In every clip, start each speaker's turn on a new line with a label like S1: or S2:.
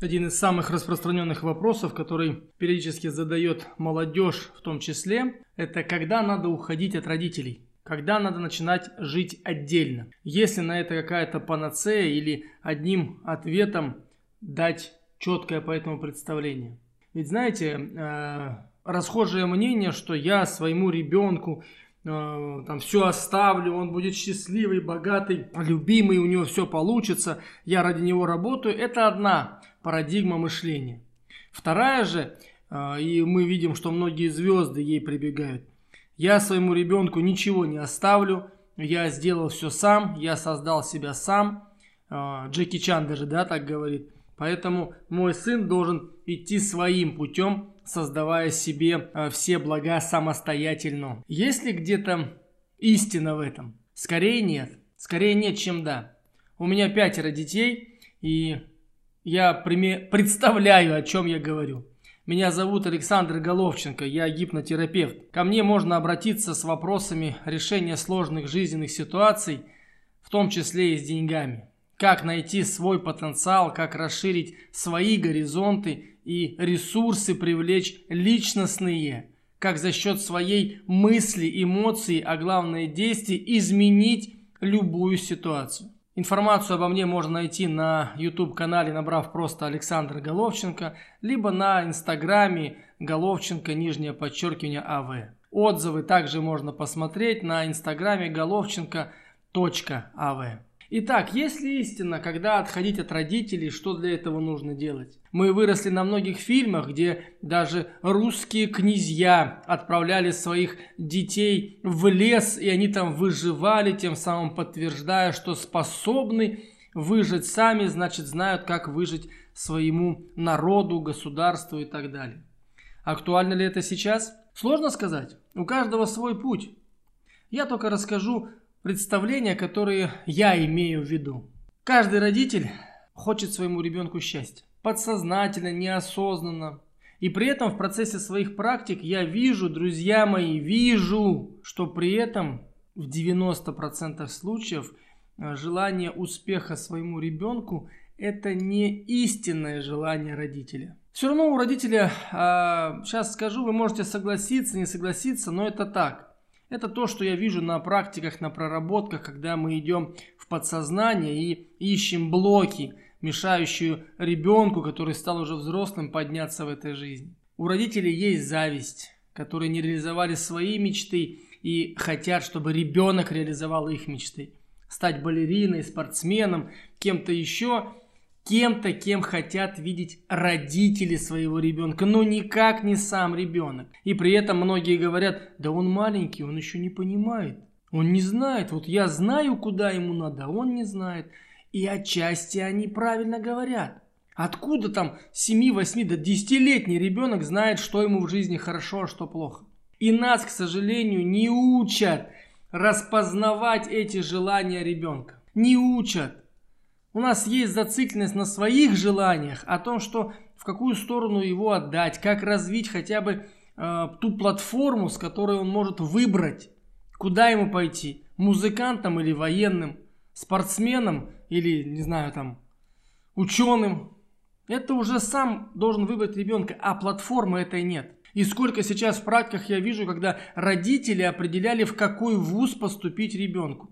S1: один из самых распространенных вопросов, который периодически задает молодежь в том числе, это когда надо уходить от родителей, когда надо начинать жить отдельно. Если на это какая-то панацея или одним ответом дать четкое по этому представление. Ведь знаете, э, расхожее мнение, что я своему ребенку Э, там все оставлю, он будет счастливый, богатый, любимый, у него все получится, я ради него работаю. Это одна парадигма мышления. Вторая же, э, и мы видим, что многие звезды ей прибегают. Я своему ребенку ничего не оставлю, я сделал все сам, я создал себя сам. Э, Джеки Чан даже, да, так говорит. Поэтому мой сын должен идти своим путем, создавая себе э, все блага самостоятельно. Есть ли где-то истина в этом? Скорее нет. Скорее нет, чем да. У меня пятеро детей, и я представляю, о чем я говорю. Меня зовут Александр Головченко, я гипнотерапевт. Ко мне можно обратиться с вопросами решения сложных жизненных ситуаций, в том числе и с деньгами. Как найти свой потенциал, как расширить свои горизонты и ресурсы привлечь личностные, как за счет своей мысли, эмоций, а главное действий изменить любую ситуацию. Информацию обо мне можно найти на YouTube-канале, набрав просто Александр Головченко, либо на Инстаграме Головченко, нижнее подчеркивание АВ. Отзывы также можно посмотреть на Инстаграме головченко.ав. Итак, есть ли истина, когда отходить от родителей, что для этого нужно делать? Мы выросли на многих фильмах, где даже русские князья отправляли своих детей в лес, и они там выживали, тем самым подтверждая, что способны выжить сами, значит знают, как выжить своему народу, государству и так далее. Актуально ли это сейчас? Сложно сказать. У каждого свой путь. Я только расскажу представления, которые я имею в виду. Каждый родитель хочет своему ребенку счастья. Подсознательно, неосознанно. И при этом в процессе своих практик я вижу, друзья мои, вижу, что при этом в 90% случаев э, желание успеха своему ребенку это не истинное желание родителя. Все равно у родителя, а, сейчас скажу, вы можете согласиться, не согласиться, но это так. Это то, что я вижу на практиках, на проработках, когда мы идем в подсознание и ищем блоки, мешающие ребенку, который стал уже взрослым, подняться в этой жизни. У родителей есть зависть, которые не реализовали свои мечты и хотят, чтобы ребенок реализовал их мечты. Стать балериной, спортсменом, кем-то еще – кем-то, кем хотят видеть родители своего ребенка, но никак не сам ребенок. И при этом многие говорят, да он маленький, он еще не понимает. Он не знает, вот я знаю, куда ему надо, а он не знает. И отчасти они правильно говорят. Откуда там 7, 8 до 10-летний ребенок знает, что ему в жизни хорошо, а что плохо? И нас, к сожалению, не учат распознавать эти желания ребенка. Не учат. У нас есть зацикленность на своих желаниях, о том, что в какую сторону его отдать, как развить хотя бы э, ту платформу, с которой он может выбрать, куда ему пойти, музыкантом или военным, спортсменом или, не знаю, там, ученым. Это уже сам должен выбрать ребенка, а платформы этой нет. И сколько сейчас в практиках я вижу, когда родители определяли, в какой вуз поступить ребенку.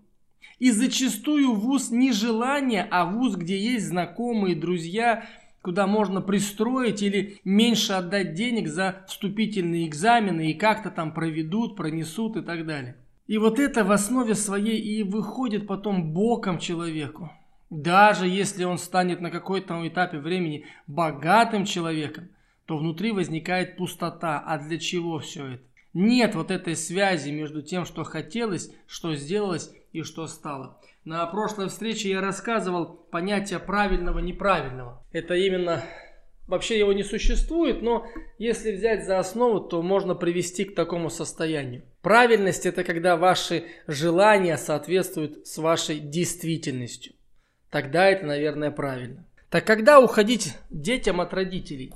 S1: И зачастую вуз не желание, а вуз, где есть знакомые, друзья, куда можно пристроить или меньше отдать денег за вступительные экзамены и как-то там проведут, пронесут и так далее. И вот это в основе своей и выходит потом боком человеку. Даже если он станет на какой-то этапе времени богатым человеком, то внутри возникает пустота. А для чего все это? Нет вот этой связи между тем, что хотелось, что сделалось и что стало. На прошлой встрече я рассказывал понятие правильного неправильного. Это именно вообще его не существует, но если взять за основу, то можно привести к такому состоянию. Правильность это когда ваши желания соответствуют с вашей действительностью. Тогда это, наверное, правильно. Так когда уходить детям от родителей?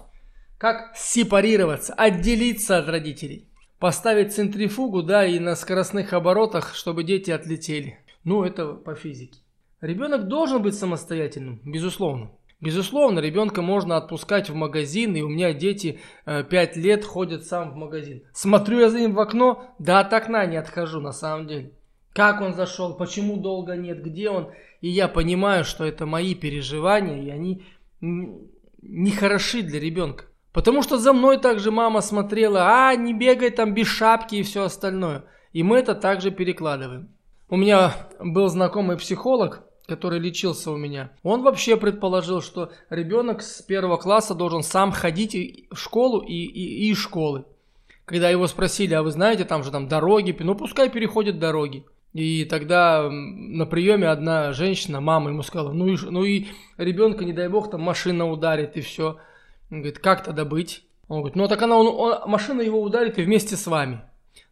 S1: Как сепарироваться, отделиться от родителей? Поставить центрифугу, да, и на скоростных оборотах, чтобы дети отлетели. Ну, это по физике. Ребенок должен быть самостоятельным, безусловно. Безусловно, ребенка можно отпускать в магазин, и у меня дети э, 5 лет ходят сам в магазин. Смотрю я за ним в окно, да от окна не отхожу на самом деле. Как он зашел, почему долго нет, где он. И я понимаю, что это мои переживания, и они не хороши для ребенка. Потому что за мной также мама смотрела, а не бегай там без шапки и все остальное. И мы это также перекладываем. У меня был знакомый психолог, который лечился у меня, он вообще предположил, что ребенок с первого класса должен сам ходить в школу и, и, и из школы. Когда его спросили, а вы знаете, там же там дороги, ну пускай переходят дороги. И тогда на приеме одна женщина, мама ему сказала, ну и, ну и ребенка, не дай бог, там машина ударит и все. Говорит, как тогда быть? Он говорит, ну так она, он, он, машина его ударит и вместе с вами.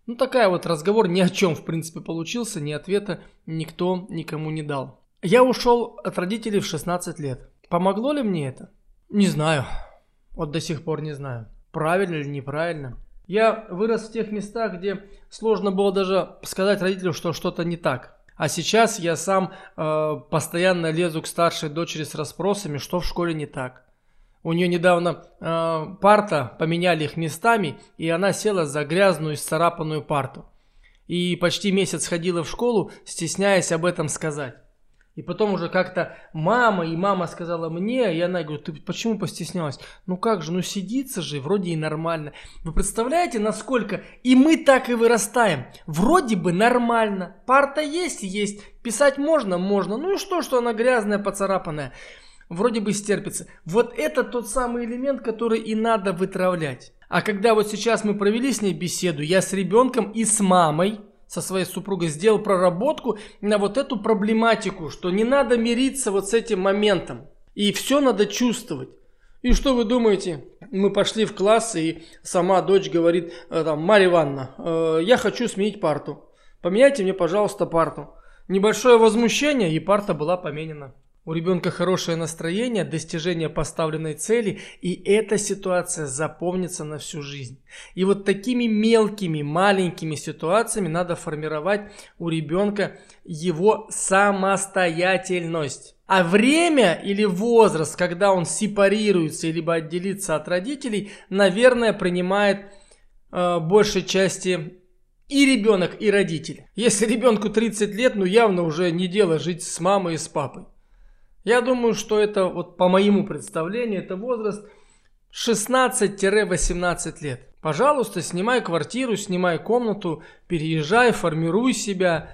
S1: Ну такая вот разговор ни о чем в принципе получился, ни ответа никто никому не дал. Я ушел от родителей в 16 лет. Помогло ли мне это? Не знаю. Вот до сих пор не знаю. Правильно или неправильно. Я вырос в тех местах, где сложно было даже сказать родителям, что что-то не так. А сейчас я сам э, постоянно лезу к старшей дочери с расспросами, что в школе не так. У нее недавно э, парта, поменяли их местами, и она села за грязную, исцарапанную парту. И почти месяц ходила в школу, стесняясь об этом сказать. И потом уже как-то мама, и мама сказала мне, и она говорит, ты почему постеснялась? Ну как же, ну сидится же, вроде и нормально. Вы представляете, насколько и мы так и вырастаем. Вроде бы нормально. Парта есть, есть. Писать можно, можно. Ну и что, что она грязная, поцарапанная. Вроде бы стерпится. Вот это тот самый элемент, который и надо вытравлять. А когда вот сейчас мы провели с ней беседу, я с ребенком и с мамой, со своей супругой сделал проработку на вот эту проблематику, что не надо мириться вот с этим моментом. И все надо чувствовать. И что вы думаете? Мы пошли в класс, и сама дочь говорит, э, там, Марья Ивановна, э, я хочу сменить парту. Поменяйте мне, пожалуйста, парту. Небольшое возмущение, и парта была поменена. У ребенка хорошее настроение, достижение поставленной цели, и эта ситуация запомнится на всю жизнь. И вот такими мелкими, маленькими ситуациями надо формировать у ребенка его самостоятельность. А время или возраст, когда он сепарируется либо отделится от родителей, наверное, принимает э, большей части и ребенок, и родители. Если ребенку 30 лет, ну явно уже не дело жить с мамой и с папой. Я думаю, что это, вот по моему представлению, это возраст 16-18 лет. Пожалуйста, снимай квартиру, снимай комнату, переезжай, формируй себя.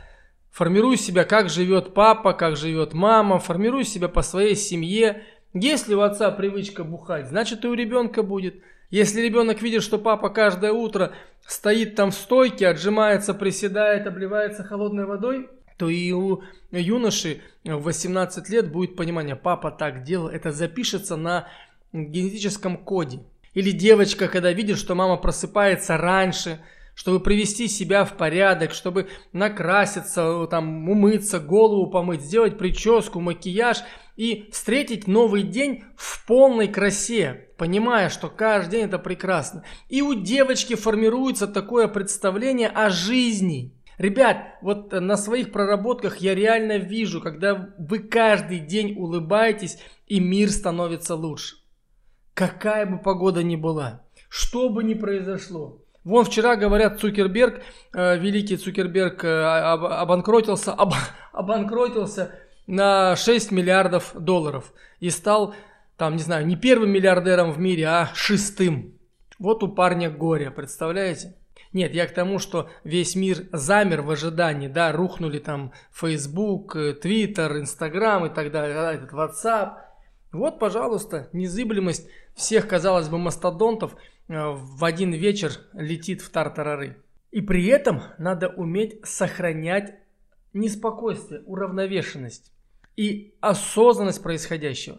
S1: Формируй себя, как живет папа, как живет мама, формируй себя по своей семье. Если у отца привычка бухать, значит и у ребенка будет. Если ребенок видит, что папа каждое утро стоит там в стойке, отжимается, приседает, обливается холодной водой, то и у юноши в 18 лет будет понимание, папа так делал, это запишется на генетическом коде. Или девочка, когда видит, что мама просыпается раньше, чтобы привести себя в порядок, чтобы накраситься, там, умыться, голову помыть, сделать прическу, макияж и встретить новый день в полной красе, понимая, что каждый день это прекрасно. И у девочки формируется такое представление о жизни – Ребят, вот на своих проработках я реально вижу, когда вы каждый день улыбаетесь и мир становится лучше. Какая бы погода ни была, что бы ни произошло. Вон вчера, говорят, Цукерберг, э, великий Цукерберг, э, об, обанкротился, об, обанкротился на 6 миллиардов долларов. И стал, там, не знаю, не первым миллиардером в мире, а шестым. Вот у парня горе, представляете? Нет, я к тому, что весь мир замер в ожидании, да, рухнули там Facebook, Twitter, Instagram и так далее, этот WhatsApp. Вот, пожалуйста, незыблемость всех, казалось бы, мастодонтов э, в один вечер летит в тартарары. И при этом надо уметь сохранять неспокойствие, уравновешенность и осознанность происходящего.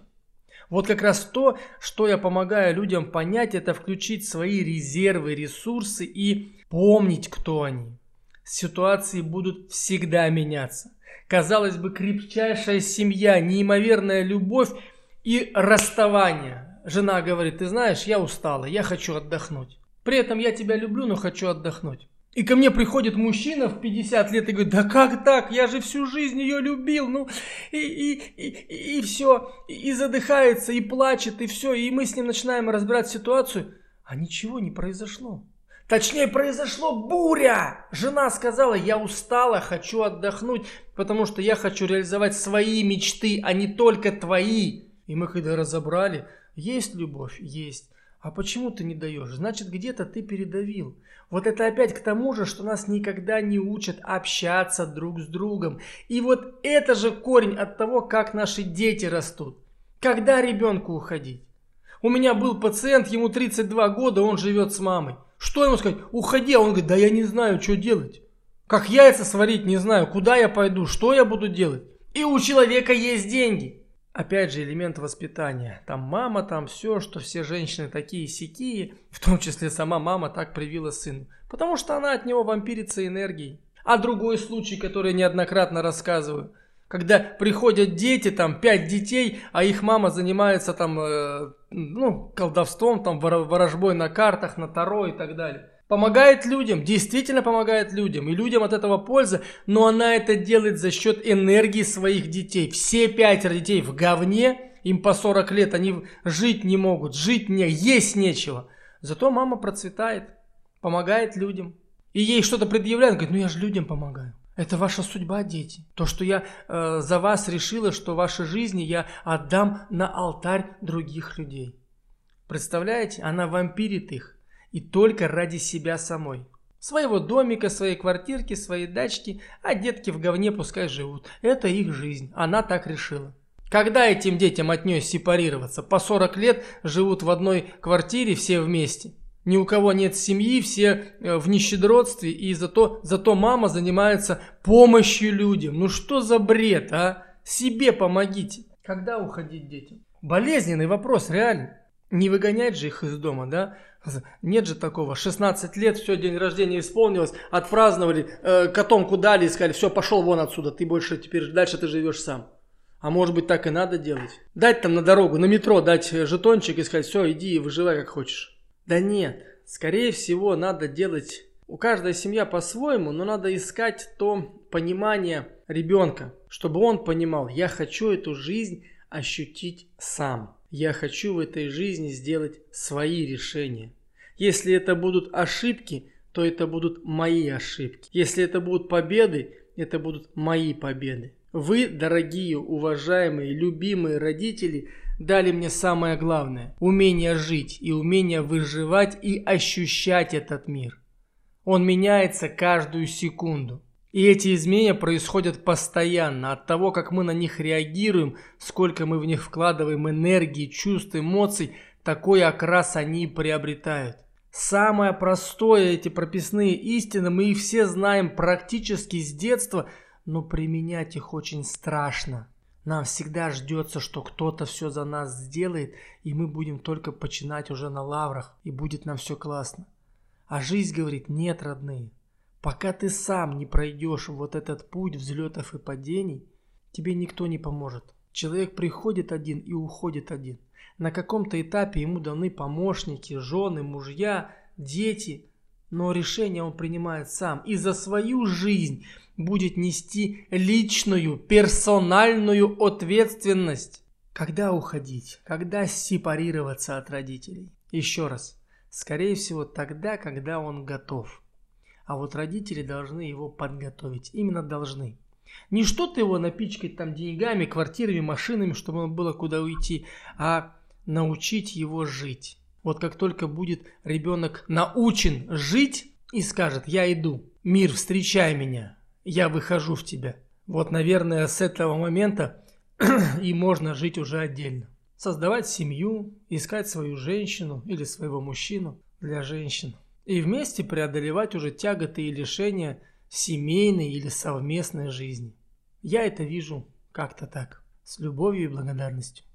S1: Вот как раз то, что я помогаю людям понять, это включить свои резервы, ресурсы и помнить, кто они. Ситуации будут всегда меняться. Казалось бы, крепчайшая семья, неимоверная любовь и расставание. Жена говорит, ты знаешь, я устала, я хочу отдохнуть. При этом я тебя люблю, но хочу отдохнуть. И ко мне приходит мужчина в 50 лет и говорит, да как так, я же всю жизнь ее любил, ну и, и, и, и все, и задыхается, и плачет, и все, и мы с ним начинаем разбирать ситуацию, а ничего не произошло. Точнее, произошло буря. Жена сказала, я устала, хочу отдохнуть, потому что я хочу реализовать свои мечты, а не только твои. И мы когда разобрали, есть любовь, есть. А почему ты не даешь? Значит, где-то ты передавил. Вот это опять к тому же, что нас никогда не учат общаться друг с другом. И вот это же корень от того, как наши дети растут. Когда ребенку уходить? У меня был пациент, ему 32 года, он живет с мамой. Что ему сказать? Уходи, а он говорит, да я не знаю, что делать. Как яйца сварить, не знаю, куда я пойду, что я буду делать. И у человека есть деньги. Опять же, элемент воспитания. Там мама, там все, что все женщины такие сякие, в том числе сама мама так привила сыну. Потому что она от него вампирится энергией. А другой случай, который я неоднократно рассказываю – когда приходят дети, там пять детей, а их мама занимается там, э, ну, колдовством, там, ворожбой на картах, на таро и так далее. Помогает людям, действительно помогает людям, и людям от этого польза, но она это делает за счет энергии своих детей. Все пятеро детей в говне, им по 40 лет, они жить не могут, жить не, есть нечего. Зато мама процветает, помогает людям. И ей что-то предъявляют, говорит, ну я же людям помогаю. Это ваша судьба, дети. То, что я э, за вас решила, что ваши жизни я отдам на алтарь других людей. Представляете, она вампирит их. И только ради себя самой. Своего домика, своей квартирки, своей дачки, а детки в говне пускай живут. Это их жизнь. Она так решила. Когда этим детям от нее сепарироваться? По 40 лет живут в одной квартире все вместе. Ни у кого нет семьи, все э, в нищедродстве, и зато, зато мама занимается помощью людям. Ну что за бред, а? Себе помогите. Когда уходить детям? Болезненный вопрос, реально. Не выгонять же их из дома, да? Нет же такого. 16 лет, все, день рождения исполнилось, отпраздновали, э, котомку дали и сказали, все, пошел вон отсюда, ты больше теперь, дальше ты живешь сам. А может быть так и надо делать? Дать там на дорогу, на метро дать жетончик и сказать, все, иди и выживай как хочешь. Да нет, скорее всего надо делать... У каждой семья по-своему, но надо искать то понимание ребенка, чтобы он понимал, я хочу эту жизнь ощутить сам. Я хочу в этой жизни сделать свои решения. Если это будут ошибки, то это будут мои ошибки. Если это будут победы, это будут мои победы. Вы, дорогие, уважаемые, любимые родители – дали мне самое главное – умение жить и умение выживать и ощущать этот мир. Он меняется каждую секунду. И эти изменения происходят постоянно от того, как мы на них реагируем, сколько мы в них вкладываем энергии, чувств, эмоций, такой окрас они приобретают. Самое простое эти прописные истины, мы их все знаем практически с детства, но применять их очень страшно. Нам всегда ждется, что кто-то все за нас сделает, и мы будем только починать уже на лаврах, и будет нам все классно. А жизнь говорит, нет, родные, пока ты сам не пройдешь вот этот путь взлетов и падений, тебе никто не поможет. Человек приходит один и уходит один. На каком-то этапе ему даны помощники, жены, мужья, дети, но решение он принимает сам. И за свою жизнь будет нести личную, персональную ответственность. Когда уходить? Когда сепарироваться от родителей? Еще раз. Скорее всего тогда, когда он готов. А вот родители должны его подготовить. Именно должны. Не что-то его напичкать там деньгами, квартирами, машинами, чтобы ему было куда уйти, а научить его жить. Вот как только будет ребенок научен жить и скажет «я иду, мир, встречай меня, я выхожу в тебя». Вот, наверное, с этого момента и можно жить уже отдельно. Создавать семью, искать свою женщину или своего мужчину для женщин. И вместе преодолевать уже тяготы и лишения семейной или совместной жизни. Я это вижу как-то так, с любовью и благодарностью.